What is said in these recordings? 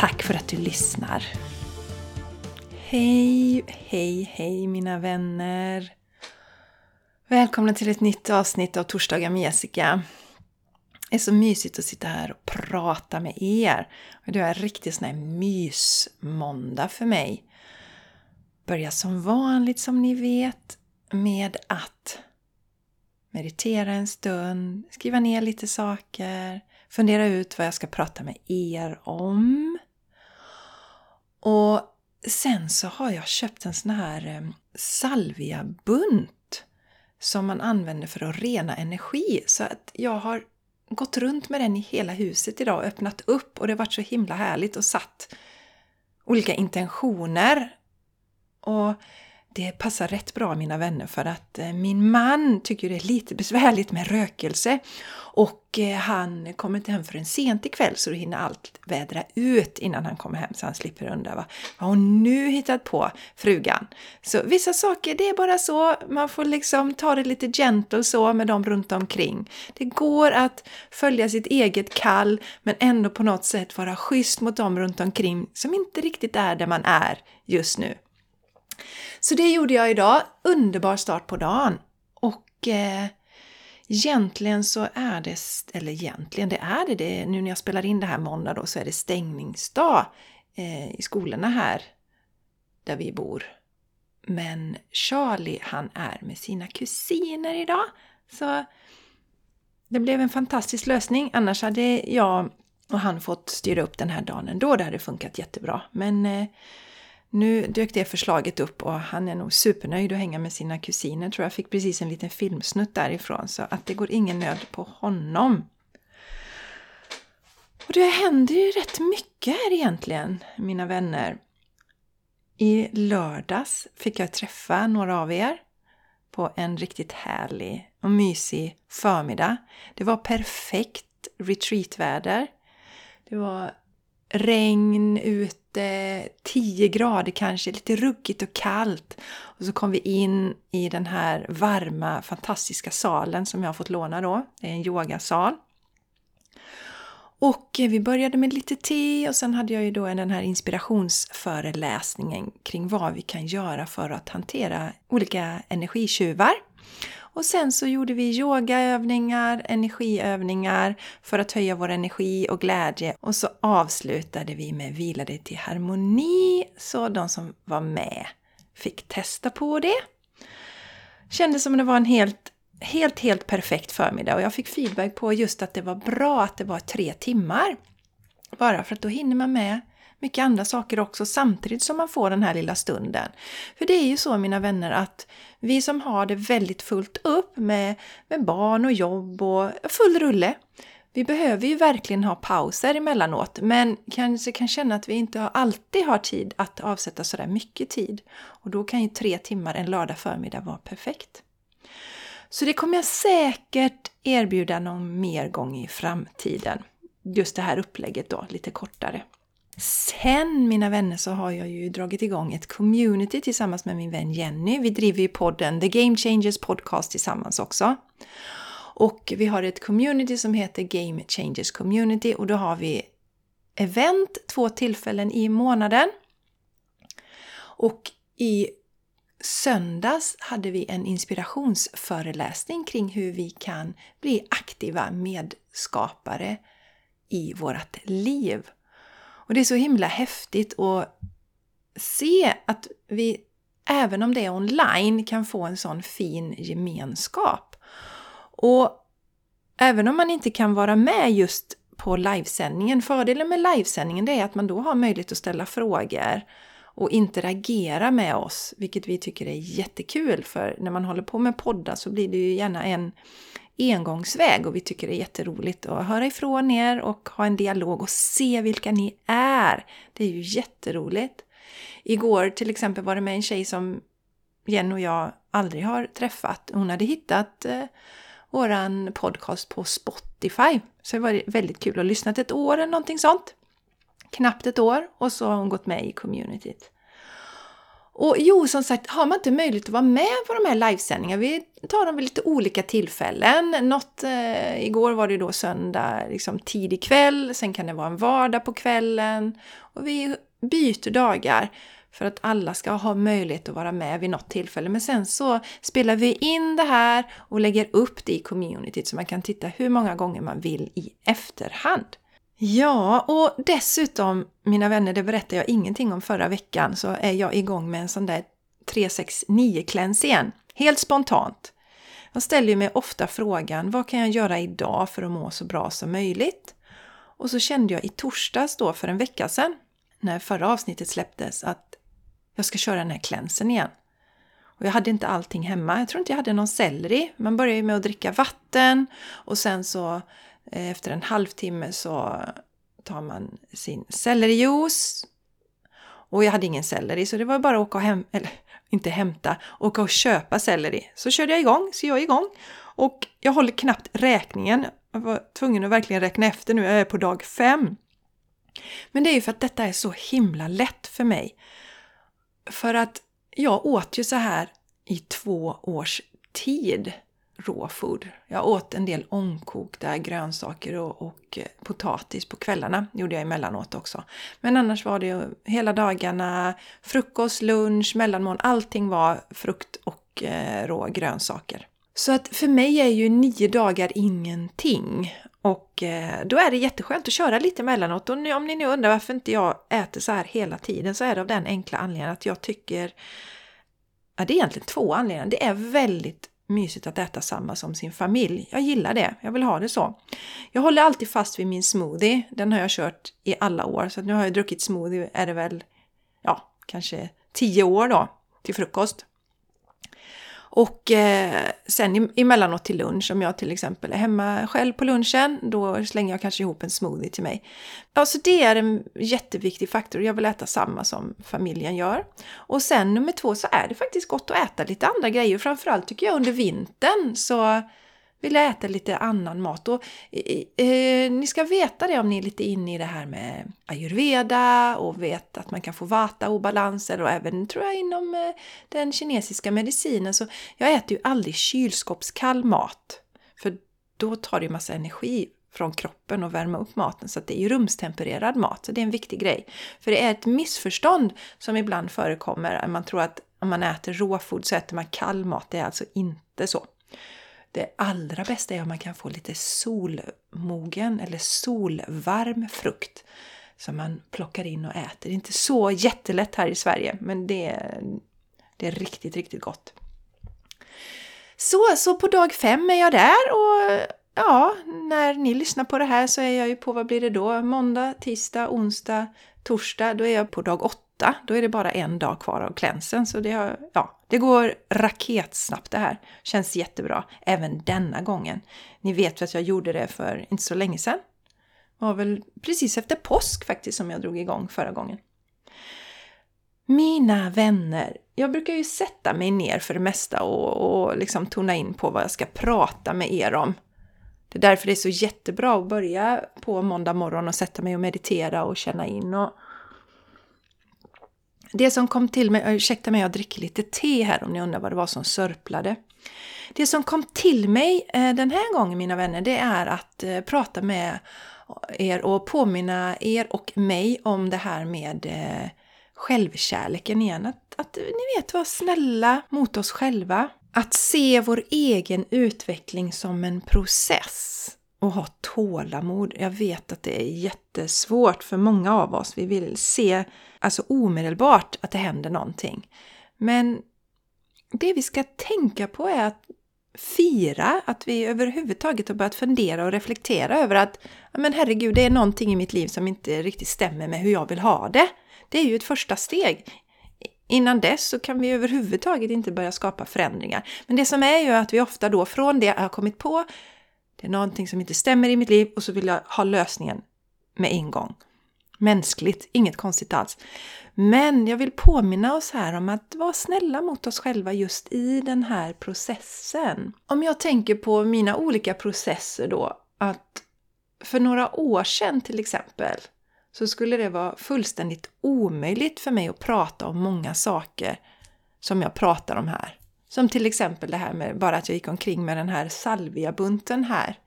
Tack för att du lyssnar! Hej, hej, hej mina vänner! Välkomna till ett nytt avsnitt av Torsdagar med Jessica. Det är så mysigt att sitta här och prata med er. Det är en riktig sån här mysmåndag för mig. Börja som vanligt som ni vet med att meditera en stund, skriva ner lite saker, fundera ut vad jag ska prata med er om. Och sen så har jag köpt en sån här eh, salviabunt som man använder för att rena energi. Så att jag har gått runt med den i hela huset idag och öppnat upp och det har varit så himla härligt och satt olika intentioner. Och det passar rätt bra mina vänner för att eh, min man tycker det är lite besvärligt med rökelse och eh, han kommer inte hem förrän sent ikväll så då hinner allt vädra ut innan han kommer hem så han slipper undra vad har hon nu hittat på, frugan. Så vissa saker, det är bara så, man får liksom ta det lite gentle så med dem runt omkring. Det går att följa sitt eget kall men ändå på något sätt vara schysst mot dem runt omkring som inte riktigt är där man är just nu. Så det gjorde jag idag. Underbar start på dagen. Och eh, egentligen så är det, eller egentligen, det är det, det nu när jag spelar in det här måndag då så är det stängningsdag eh, i skolorna här där vi bor. Men Charlie han är med sina kusiner idag. Så det blev en fantastisk lösning. Annars hade jag och han fått styra upp den här dagen ändå. Det hade funkat jättebra. Men eh, nu dök det förslaget upp och han är nog supernöjd att hänga med sina kusiner tror jag. Fick precis en liten filmsnutt därifrån så att det går ingen nöd på honom. Och det händer ju rätt mycket här egentligen, mina vänner. I lördags fick jag träffa några av er på en riktigt härlig och mysig förmiddag. Det var perfekt retreatväder. Det var regn ute, 10 grader kanske, lite ruggigt och kallt. Och så kom vi in i den här varma, fantastiska salen som jag har fått låna då. Det är en yogasal. Och vi började med lite te och sen hade jag ju då den här inspirationsföreläsningen kring vad vi kan göra för att hantera olika energitjuvar. Och sen så gjorde vi yogaövningar, energiövningar för att höja vår energi och glädje. Och så avslutade vi med Vila dig till harmoni, så de som var med fick testa på det. Kändes som det var en helt, helt, helt perfekt förmiddag och jag fick feedback på just att det var bra att det var tre timmar. Bara för att då hinner man med mycket andra saker också samtidigt som man får den här lilla stunden. För det är ju så mina vänner att vi som har det väldigt fullt upp med, med barn och jobb och full rulle, vi behöver ju verkligen ha pauser emellanåt men kanske kan känna att vi inte alltid har tid att avsätta sådär mycket tid. Och då kan ju tre timmar en lördag förmiddag vara perfekt. Så det kommer jag säkert erbjuda någon mer gång i framtiden. Just det här upplägget då, lite kortare. Sen mina vänner så har jag ju dragit igång ett community tillsammans med min vän Jenny. Vi driver ju podden The Game Changers Podcast tillsammans också. Och vi har ett community som heter Game Changers Community och då har vi event två tillfällen i månaden. Och i söndags hade vi en inspirationsföreläsning kring hur vi kan bli aktiva medskapare i vårt liv. Och det är så himla häftigt att se att vi, även om det är online, kan få en sån fin gemenskap. Och även om man inte kan vara med just på livesändningen, fördelen med livesändningen det är att man då har möjlighet att ställa frågor och interagera med oss, vilket vi tycker är jättekul för när man håller på med poddar så blir det ju gärna en engångsväg och vi tycker det är jätteroligt att höra ifrån er och ha en dialog och se vilka ni är. Det är ju jätteroligt. Igår till exempel var det med en tjej som Jenny och jag aldrig har träffat. Hon hade hittat eh, våran podcast på Spotify. Så det var väldigt kul att lyssna ett år eller någonting sånt. Knappt ett år och så har hon gått med i communityt. Och jo, som sagt, har man inte möjlighet att vara med på de här livesändningarna, vi tar dem vid lite olika tillfällen. Något, eh, igår var det då söndag, liksom tidig kväll, sen kan det vara en vardag på kvällen. Och vi byter dagar för att alla ska ha möjlighet att vara med vid något tillfälle. Men sen så spelar vi in det här och lägger upp det i communityt så man kan titta hur många gånger man vill i efterhand. Ja, och dessutom, mina vänner, det berättade jag ingenting om förra veckan, så är jag igång med en sån där 369-kläns igen. Helt spontant. Jag ställer mig ofta frågan, vad kan jag göra idag för att må så bra som möjligt? Och så kände jag i torsdags då, för en vecka sedan, när förra avsnittet släpptes, att jag ska köra den här klänsen igen. Och jag hade inte allting hemma. Jag tror inte jag hade någon selleri. Man börjar ju med att dricka vatten och sen så Eh, efter en halvtimme så tar man sin sellerijuice. Och jag hade ingen selleri så det var bara att åka och hämta, eller inte hämta, åka och köpa selleri. Så körde jag igång, så jag är igång. Och jag håller knappt räkningen. Jag var tvungen att verkligen räkna efter nu, jag är på dag fem. Men det är ju för att detta är så himla lätt för mig. För att jag åt ju så här i två års tid råfood. Jag åt en del ångkokta grönsaker och, och eh, potatis på kvällarna. Det gjorde jag emellanåt också. Men annars var det hela dagarna frukost, lunch, mellanmål. Allting var frukt och eh, rå grönsaker. Så att för mig är ju nio dagar ingenting. Och eh, då är det jätteskönt att köra lite emellanåt. Och om ni nu undrar varför inte jag äter så här hela tiden så är det av den enkla anledningen att jag tycker Ja, det är egentligen två anledningar. Det är väldigt mysigt att äta samma som sin familj. Jag gillar det, jag vill ha det så. Jag håller alltid fast vid min smoothie. Den har jag kört i alla år, så nu har jag druckit smoothie, är det väl, ja, kanske tio år då, till frukost. Och eh, sen emellanåt till lunch, om jag till exempel är hemma själv på lunchen, då slänger jag kanske ihop en smoothie till mig. Alltså det är en jätteviktig faktor. Jag vill äta samma som familjen gör. Och sen nummer två så är det faktiskt gott att äta lite andra grejer. Framförallt tycker jag under vintern så vill jag äta lite annan mat. Och, eh, eh, ni ska veta det om ni är lite inne i det här med ayurveda och vet att man kan få vata-obalanser och även tror jag inom eh, den kinesiska medicinen. Så jag äter ju aldrig kylskåpskall mat. För då tar det ju massa energi från kroppen och värma upp maten. Så det är ju rumstempererad mat. Så det är en viktig grej. För det är ett missförstånd som ibland förekommer. Man tror att om man äter råfod så äter man kall mat. Det är alltså inte så. Det allra bästa är om man kan få lite solmogen eller solvarm frukt som man plockar in och äter. Det är inte så jättelätt här i Sverige, men det är, det är riktigt, riktigt gott. Så, så på dag fem är jag där och ja, när ni lyssnar på det här så är jag ju på, vad blir det då? Måndag, tisdag, onsdag, torsdag. Då är jag på dag åtta 8, då är det bara en dag kvar av klänsen. Så det, har, ja, det går raketsnabbt det här. Känns jättebra, även denna gången. Ni vet att jag gjorde det för inte så länge sedan. Det var väl precis efter påsk faktiskt som jag drog igång förra gången. Mina vänner, jag brukar ju sätta mig ner för det mesta och, och liksom tona in på vad jag ska prata med er om. Det är därför det är så jättebra att börja på måndag morgon och sätta mig och meditera och känna in. Och det som kom till mig, ursäkta mig jag dricker lite te här om ni undrar vad det var som sörplade. Det som kom till mig eh, den här gången mina vänner, det är att eh, prata med er och påminna er och mig om det här med eh, självkärleken igen. Att, att ni vet, vara snälla mot oss själva. Att se vår egen utveckling som en process och ha tålamod. Jag vet att det är jättesvårt för många av oss. Vi vill se alltså omedelbart att det händer någonting. Men det vi ska tänka på är att fira att vi överhuvudtaget har börjat fundera och reflektera över att men herregud, det är någonting i mitt liv som inte riktigt stämmer med hur jag vill ha det. Det är ju ett första steg. Innan dess så kan vi överhuvudtaget inte börja skapa förändringar. Men det som är ju att vi ofta då från det jag har kommit på, det är någonting som inte stämmer i mitt liv och så vill jag ha lösningen med en gång. Mänskligt, inget konstigt alls. Men jag vill påminna oss här om att vara snälla mot oss själva just i den här processen. Om jag tänker på mina olika processer då, att för några år sedan till exempel så skulle det vara fullständigt omöjligt för mig att prata om många saker som jag pratar om här. Som till exempel det här med bara att jag gick omkring med den här salviabunten här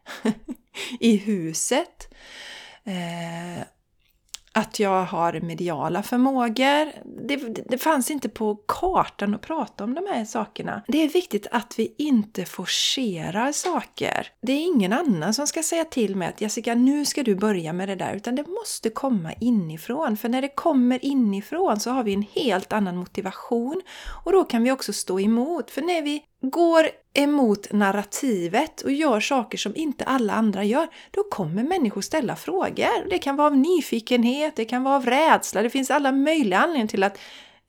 i huset. Eh, att jag har mediala förmågor. Det, det, fanns inte på kartan att prata om de här sakerna. Det är viktigt att vi inte forcerar saker. Det är ingen annan som ska säga till mig att Jessica, nu ska du börja med det där, utan det måste komma inifrån. För när det kommer inifrån så har vi en helt annan motivation och då kan vi också stå emot. För när vi går emot narrativet och gör saker som inte alla andra gör, då kommer människor ställa frågor. Det kan vara av nyfikenhet, det kan vara av rädsla, det finns alla möjliga anledningar till att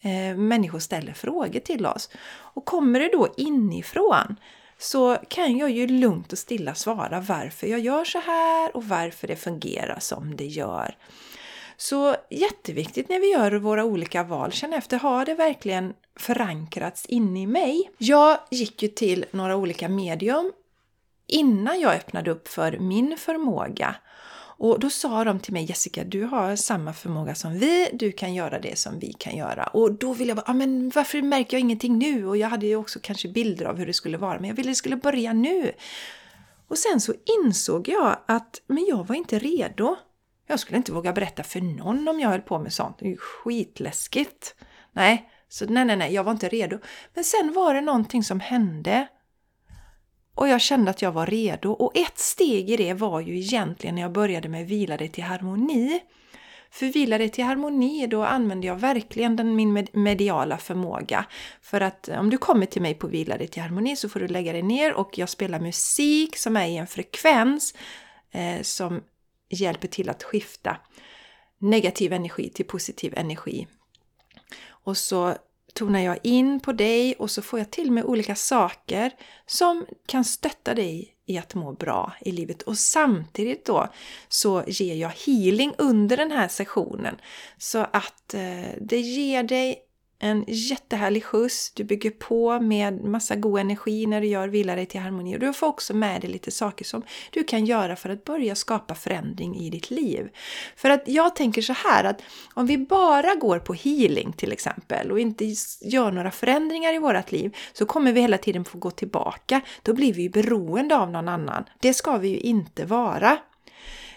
eh, människor ställer frågor till oss. Och kommer det då inifrån så kan jag ju lugnt och stilla svara varför jag gör så här och varför det fungerar som det gör. Så jätteviktigt när vi gör våra olika val, känn efter, har det verkligen förankrats inne i mig? Jag gick ju till några olika medium innan jag öppnade upp för min förmåga. Och då sa de till mig, Jessica, du har samma förmåga som vi, du kan göra det som vi kan göra. Och då ville jag bara, ah, men varför märker jag ingenting nu? Och jag hade ju också kanske bilder av hur det skulle vara, men jag ville att det skulle börja nu. Och sen så insåg jag att, men jag var inte redo. Jag skulle inte våga berätta för någon om jag höll på med sånt. Det är ju skitläskigt. Nej, så nej, nej, nej, jag var inte redo. Men sen var det någonting som hände. Och jag kände att jag var redo. Och ett steg i det var ju egentligen när jag började med Vila dig till harmoni. För Vila dig till harmoni, då använde jag verkligen den, min mediala förmåga. För att eh, om du kommer till mig på Vila dig till harmoni så får du lägga dig ner och jag spelar musik som är i en frekvens eh, som hjälper till att skifta negativ energi till positiv energi. Och så tonar jag in på dig och så får jag till med olika saker som kan stötta dig i att må bra i livet. Och samtidigt då så ger jag healing under den här sessionen. Så att eh, det ger dig en jättehärlig skjuts, du bygger på med massa god energi när du gör Vila dig till harmoni och du får också med dig lite saker som du kan göra för att börja skapa förändring i ditt liv. För att jag tänker så här att om vi bara går på healing till exempel och inte gör några förändringar i vårt liv så kommer vi hela tiden få gå tillbaka. Då blir vi ju beroende av någon annan. Det ska vi ju inte vara.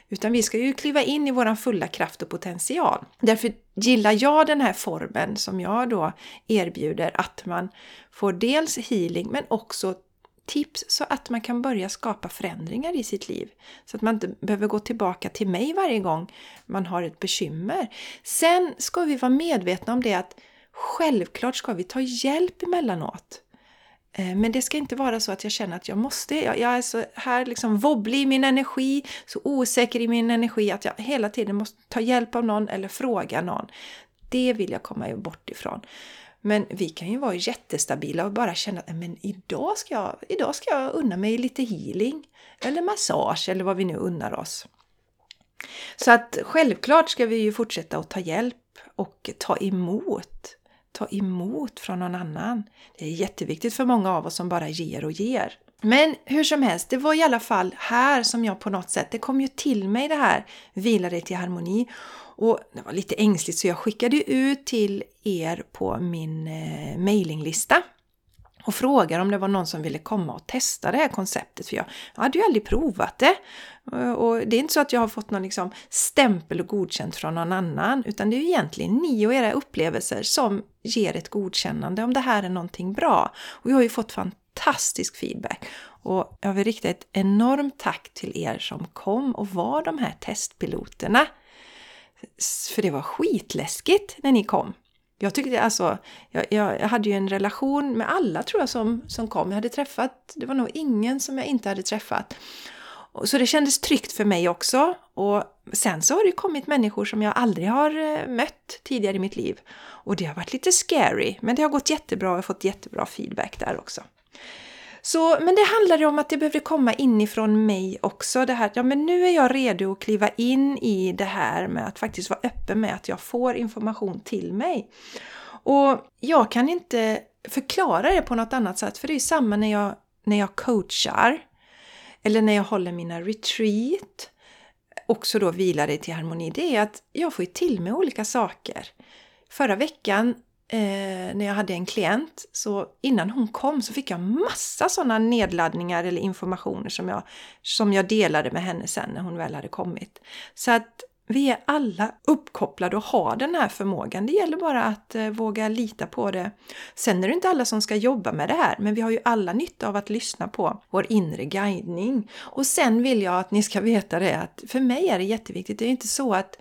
Utan vi ska ju kliva in i våran fulla kraft och potential. Därför gillar jag den här formen som jag då erbjuder, att man får dels healing men också tips så att man kan börja skapa förändringar i sitt liv. Så att man inte behöver gå tillbaka till mig varje gång man har ett bekymmer. Sen ska vi vara medvetna om det att självklart ska vi ta hjälp emellanåt. Eh, men det ska inte vara så att jag känner att jag måste. Jag, är så här liksom wobblig i min energi, så osäker i min energi att jag hela tiden måste ta hjälp av någon eller fråga någon. Det vill jag komma bort ifrån. Men vi kan ju vara jättestabila och bara känna att eh, men idag, ska jag, idag ska jag unna mig lite healing eller massage eller vad vi nu unnar oss. Så att självklart ska vi ju fortsätta att ta hjälp och ta emot ta emot från någon annan. Det är jätteviktigt för många av oss som bara ger och ger. Men hur som helst, det var i alla fall här som jag på något sätt, det kom ju till mig det här, vila dig till harmoni. Och det var lite ängsligt så jag skickade ut till er på min eh, mailinglista och frågade om det var någon som ville komma och testa det här konceptet. För jag, jag hade ju aldrig provat det. Eh, och det är inte så att jag har fått någon liksom stämpel och godkänt från någon annan, utan det är ju egentligen ni och era upplevelser som ger ett godkännande om det här är någonting bra. Och jag har ju fått fantastisk feedback. Och jag vill rikta ett enormt tack till er som kom och var de här testpiloterna. För det var skitläskigt när ni kom. Jag tyckte alltså, jag, jag, hade ju en relation med alla tror jag som, som kom. Jag hade träffat, det var nog ingen som jag inte hade träffat. Så det kändes tryggt för mig också. Och sen så har det kommit människor som jag aldrig har eh, mött tidigare i mitt liv. Och det har varit lite scary, men det har gått jättebra och jag har fått jättebra feedback där också. Så, men det handlade om att det behövde komma inifrån mig också. Det här, ja men nu är jag redo att kliva in i det här med att faktiskt vara öppen med att jag får information till mig. Och jag kan inte förklara det på något annat sätt, för det är samma när jag, när jag coachar eller när jag håller mina retreat, också då vilar dig till harmoni, det är att jag får till mig olika saker. Förra veckan eh, när jag hade en klient, så innan hon kom så fick jag massa sådana nedladdningar eller informationer som jag, som jag delade med henne sen när hon väl hade kommit. Så att vi är alla uppkopplade och har den här förmågan. Det gäller bara att eh, våga lita på det. Sen är det inte alla som ska jobba med det här, men vi har ju alla nytta av att lyssna på vår inre guidning. Och sen vill jag att ni ska veta det att för mig är det jätteviktigt. Det är inte så att,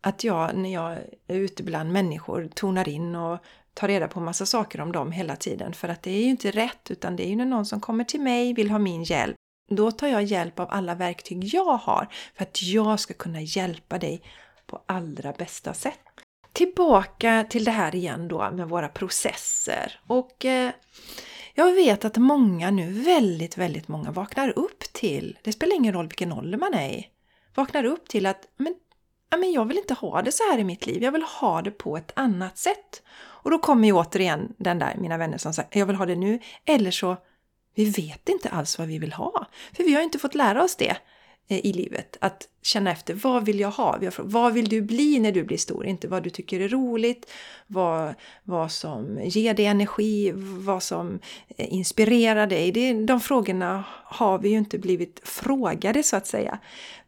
att jag när jag är ute bland människor tonar in och tar reda på massa saker om dem hela tiden. För att det är ju inte rätt, utan det är ju när någon som kommer till mig vill ha min hjälp då tar jag hjälp av alla verktyg jag har för att jag ska kunna hjälpa dig på allra bästa sätt. Tillbaka till det här igen då med våra processer. Och eh, jag vet att många nu, väldigt, väldigt många vaknar upp till, det spelar ingen roll vilken ålder man är i, vaknar upp till att men, ja, men jag vill inte ha det så här i mitt liv, jag vill ha det på ett annat sätt. Och då kommer ju återigen den där, mina vänner som säger jag vill ha det nu, eller så vi vet inte alls vad vi vill ha. För vi har inte fått lära oss det eh, i livet. Att känna efter, vad vill jag ha? Vad vill du bli när du blir stor? Inte vad du tycker är roligt, vad, vad som ger dig energi, vad som eh, inspirerar dig. Det, de frågorna har vi ju inte blivit frågade så att säga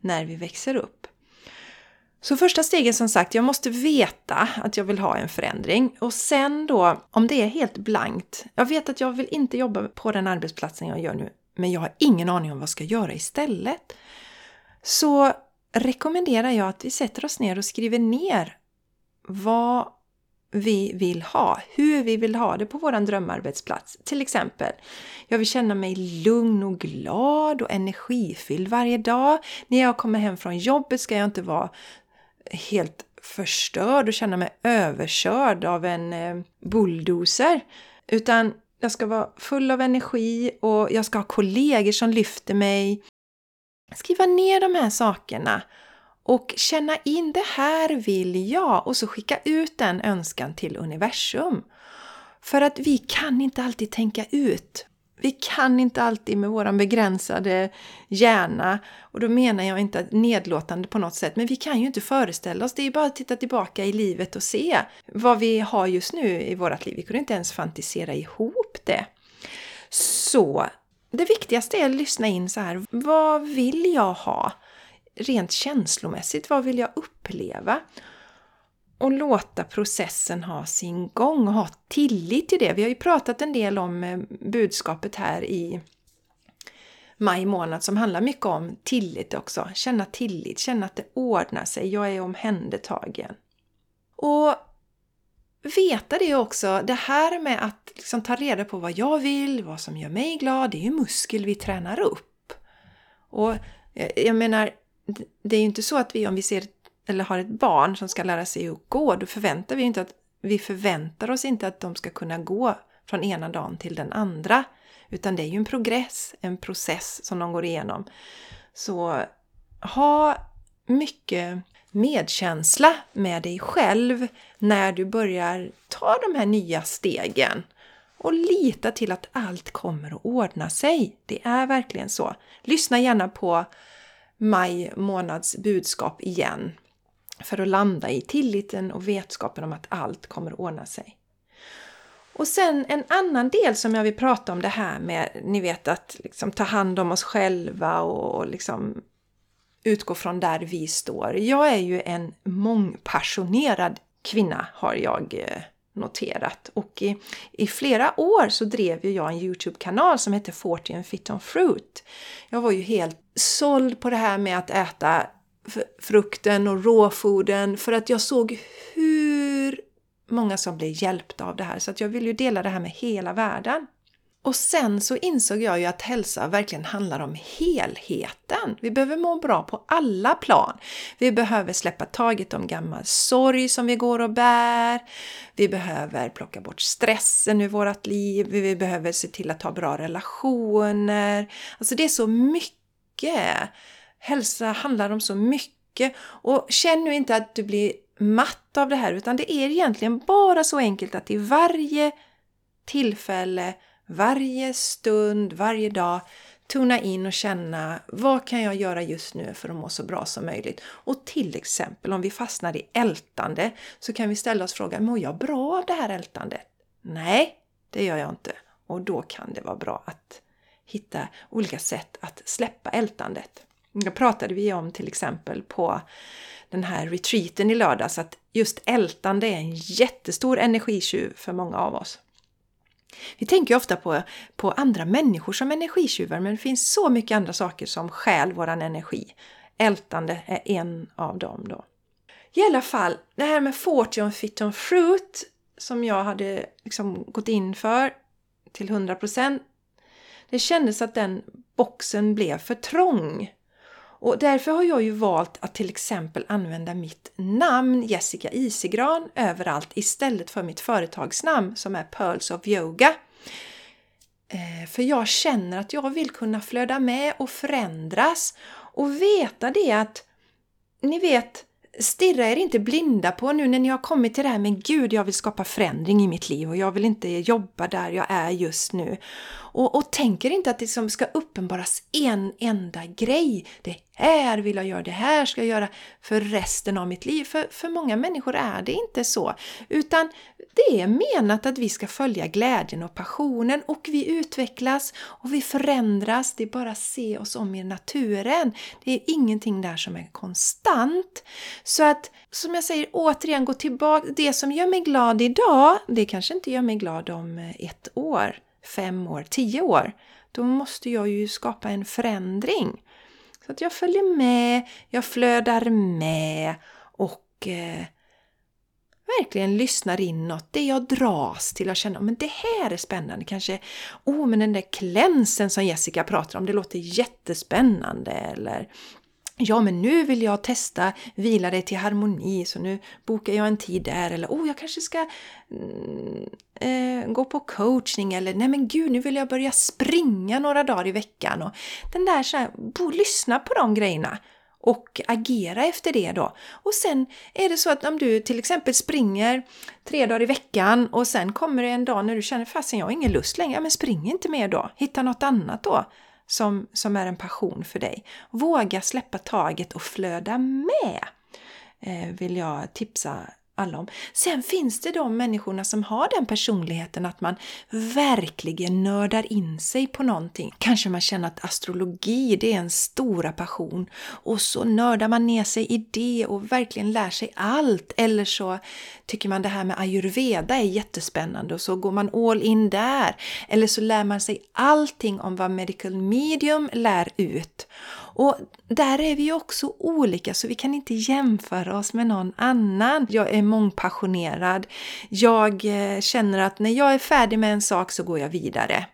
när vi växer upp. Så första steget som sagt, jag måste veta att jag vill ha en förändring. Och sen då, om det är helt blankt. Jag vet att jag vill inte jobba på den arbetsplatsen jag gör nu, men jag har ingen aning om vad jag ska göra istället. Så rekommenderar jag att vi sätter oss ner och skriver ner vad vi vill ha, hur vi vill ha det på vår drömarbetsplats. Till exempel, jag vill känna mig lugn och glad och energifylld varje dag. När jag kommer hem från jobbet ska jag inte vara helt förstörd och känna mig överkörd av en eh, bulldozer. Utan jag ska vara full av energi och jag ska ha kollegor som lyfter mig. Skriva ner de här sakerna och känna in det här vill jag och så skicka ut den önskan till universum. För att vi kan inte alltid tänka ut vi kan inte alltid med våran begränsade hjärna, och då menar jag inte nedlåtande på något sätt, men vi kan ju inte föreställa oss. Det är bara att titta tillbaka i livet och se vad vi har just nu i vårt liv. Vi kunde inte ens fantisera ihop det. Så det viktigaste är att lyssna in så här. Vad vill jag ha? Rent känslomässigt, vad vill jag uppleva? Och låta processen ha sin gång och ha tillit till det. Vi har ju pratat en del om eh, budskapet här i maj månad som handlar mycket om tillit också. Känna tillit, känna att det ordnar sig, jag är omhändertagen. Och veta det också, det här med att liksom ta reda på vad jag vill, vad som gör mig glad, det är ju muskel vi tränar upp. Och eh, jag menar, det är ju inte så att vi om vi ser eller har ett barn som ska lära sig att gå, då förväntar vi inte att vi förväntar oss inte att de ska kunna gå från ena dagen till den andra. Utan det är ju en progress, en process som de går igenom. Så ha mycket medkänsla med dig själv när du börjar ta de här nya stegen. Och lita till att allt kommer att ordna sig. Det är verkligen så. Lyssna gärna på maj månads budskap igen för att landa i tilliten och vetskapen om att allt kommer att ordna sig. Och sen en annan del som jag vill prata om det här med, ni vet att liksom ta hand om oss själva och liksom utgå från där vi står. Jag är ju en mångpassionerad kvinna har jag eh, noterat. Och i, i flera år så drev ju jag en Youtube-kanal som hette 40 Fit on Fruit. Jag var ju helt såld på det här med att äta frukten och råfoden för att jag såg hur många som blev hjälpta av det här. Så att jag vill ju dela det här med hela världen. Och sen så insåg jag ju att hälsa verkligen handlar om helheten. Vi behöver må bra på alla plan. Vi behöver släppa taget om gammal sorg som vi går och bär. Vi behöver plocka bort stressen ur vårt liv. Vi behöver se till att ha bra relationer. Alltså det är så mycket. Hälsa handlar om så mycket. Och känn nu inte att du blir matt av det här utan det är egentligen bara så enkelt att i varje tillfälle varje stund, varje dag tona in och känna vad kan jag göra just nu för att må så bra som möjligt? Och till exempel om vi fastnar i ältande så kan vi ställa oss frågan, mår jag bra av det här ältandet? Nej, det gör jag inte. Och då kan det vara bra att hitta olika sätt att släppa ältandet. Det pratade vi om till exempel på den här retreaten i lördags att just ältande är en jättestor energitjuv för många av oss. Vi tänker ofta på, på andra människor som energitjuvar men det finns så mycket andra saker som stjäl våran energi. Ältande är en av dem då. I alla fall, det här med Fortune Fit on Fruit som jag hade liksom gått in för till 100% det kändes att den boxen blev för trång. Och därför har jag ju valt att till exempel använda mitt namn Jessica Isigran överallt istället för mitt företagsnamn som är Pearls of Yoga. Eh, för jag känner att jag vill kunna flöda med och förändras och veta det att ni vet stirra er inte blinda på nu när ni har kommit till det här men gud jag vill skapa förändring i mitt liv och jag vill inte jobba där jag är just nu. Och, och tänker inte att det som ska uppenbaras en enda grej. Det här vill jag göra, det här ska jag göra för resten av mitt liv. För, för många människor är det inte så. Utan det är menat att vi ska följa glädjen och passionen och vi utvecklas och vi förändras. Det är bara att se oss om i naturen. Det är ingenting där som är konstant. Så att, som jag säger, återigen gå tillbaka. Det som gör mig glad idag, det kanske inte gör mig glad om ett år fem år, tio år, då måste jag ju skapa en förändring. Så att jag följer med, jag flödar med och eh, verkligen lyssnar inåt. Det jag dras till att känna, men det här är spännande. Kanske, oh men den där klänsen som Jessica pratar om, det låter jättespännande. Eller Ja, men nu vill jag testa vila dig till harmoni så nu bokar jag en tid där. Eller oh, jag kanske ska mm, eh, gå på coachning. Eller nej men gud, nu vill jag börja springa några dagar i veckan. Och den där så här, bo, lyssna på de grejerna och agera efter det då. Och sen är det så att om du till exempel springer tre dagar i veckan och sen kommer det en dag när du känner fasen jag har ingen lust längre, ja men spring inte mer då, hitta något annat då som, som är en passion för dig. Våga släppa taget och flöda med, eh, vill jag tipsa alla om. Sen finns det de människorna som har den personligheten att man verkligen nördar in sig på någonting. Kanske man känner att astrologi det är en stora passion och så nördar man ner sig i det och verkligen lär sig allt. Eller så tycker man det här med ayurveda är jättespännande och så går man all in där. Eller så lär man sig allting om vad medical medium lär ut. Och där är vi ju också olika så vi kan inte jämföra oss med någon annan. Jag är mångpassionerad. Jag eh, känner att när jag är färdig med en sak så går jag vidare.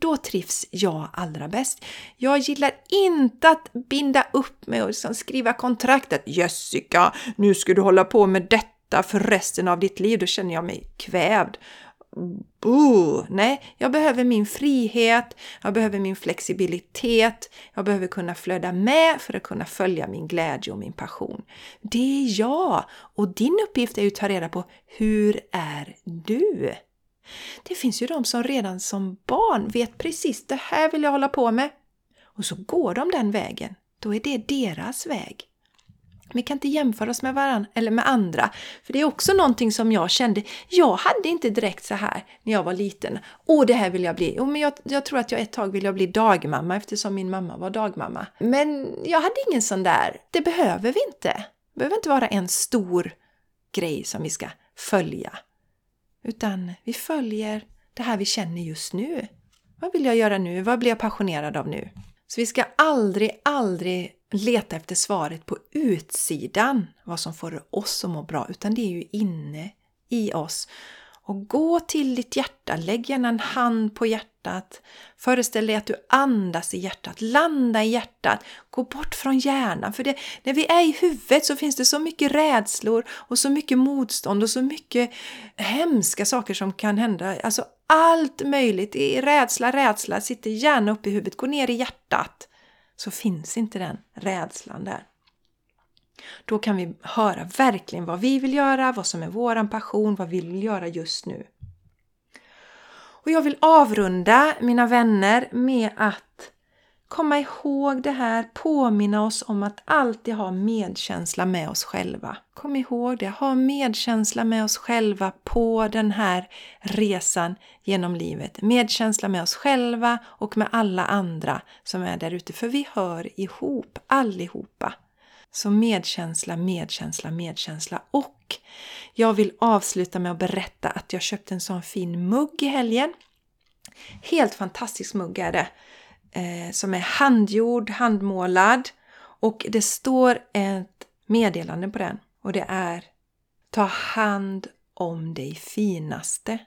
Då trivs jag allra bäst. Jag gillar inte att binda upp mig och liksom skriva kontraktet. Jessica, nu ska du hålla på med detta för resten av ditt liv. Då känner jag mig kvävd. Boo! Nej, jag behöver min frihet, jag behöver min flexibilitet, jag behöver kunna flöda med för att kunna följa min glädje och min passion. Det är jag! Och din uppgift är ju att ta reda på hur är du? Det finns ju de som redan som barn vet precis det här vill jag hålla på med. Och så går de den vägen. Då är det deras väg. Vi kan inte jämföra oss med varandra eller med andra. För det är också någonting som jag kände. Jag hade inte direkt så här när jag var liten. Åh, det här vill jag bli. Oh, men jag, jag tror att jag ett tag ville bli dagmamma eftersom min mamma var dagmamma. Men jag hade ingen sån där. Det behöver vi inte. Det behöver inte vara en stor grej som vi ska följa. Utan vi följer det här vi känner just nu. Vad vill jag göra nu? Vad blir jag passionerad av nu? Så vi ska aldrig, aldrig leta efter svaret på utsidan, vad som får oss att må bra, utan det är ju inne i oss. Och gå till ditt hjärta, lägg gärna en hand på hjärtat. Föreställ dig att du andas i hjärtat, landa i hjärtat, gå bort från hjärnan. För det, när vi är i huvudet så finns det så mycket rädslor och så mycket motstånd och så mycket hemska saker som kan hända. Alltså allt möjligt, rädsla, rädsla, sitter gärna uppe i huvudet, gå ner i hjärtat. Så finns inte den rädslan där. Då kan vi höra verkligen vad vi vill göra, vad som är våran passion, vad vi vill göra just nu. Och jag vill avrunda mina vänner med att komma ihåg det här, påminna oss om att alltid ha medkänsla med oss själva. Kom ihåg det, ha medkänsla med oss själva på den här resan genom livet. Medkänsla med oss själva och med alla andra som är där ute, för vi hör ihop allihopa. Så medkänsla, medkänsla, medkänsla. Och jag vill avsluta med att berätta att jag köpte en sån fin mugg i helgen. Helt fantastisk mugg är det. Eh, som är handgjord, handmålad. Och det står ett meddelande på den. Och det är Ta hand om dig finaste.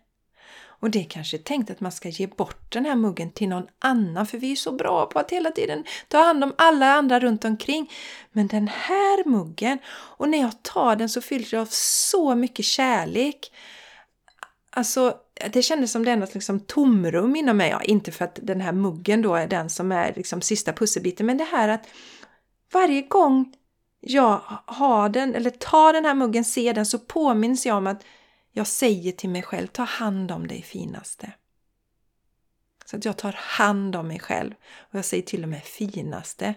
Och det är kanske tänkt att man ska ge bort den här muggen till någon annan för vi är så bra på att hela tiden ta hand om alla andra runt omkring. Men den här muggen, och när jag tar den så fylls jag av så mycket kärlek. Alltså, det kändes som det är något liksom tomrum inom mig. Ja, inte för att den här muggen då är den som är liksom sista pusselbiten, men det här att varje gång jag har den, eller tar den här muggen, ser den, så påminns jag om att jag säger till mig själv, ta hand om dig finaste. Så att jag tar hand om mig själv. Och jag säger till och med finaste.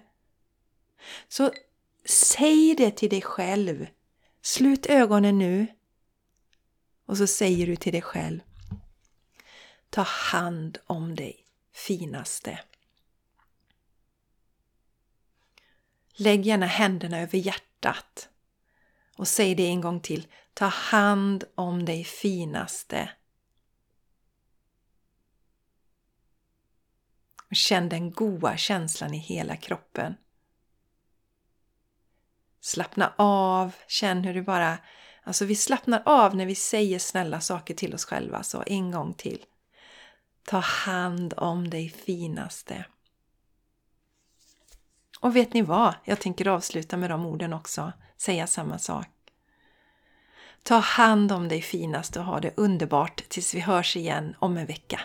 Så säg det till dig själv. Slut ögonen nu. Och så säger du till dig själv. Ta hand om dig finaste. Lägg gärna händerna över hjärtat. Och säg det en gång till. Ta hand om dig finaste. Och känn den goa känslan i hela kroppen. Slappna av, känn hur du bara... Alltså vi slappnar av när vi säger snälla saker till oss själva, så en gång till. Ta hand om dig finaste. Och vet ni vad? Jag tänker avsluta med de orden också, säga samma sak. Ta hand om dig finaste och ha det underbart tills vi hörs igen om en vecka.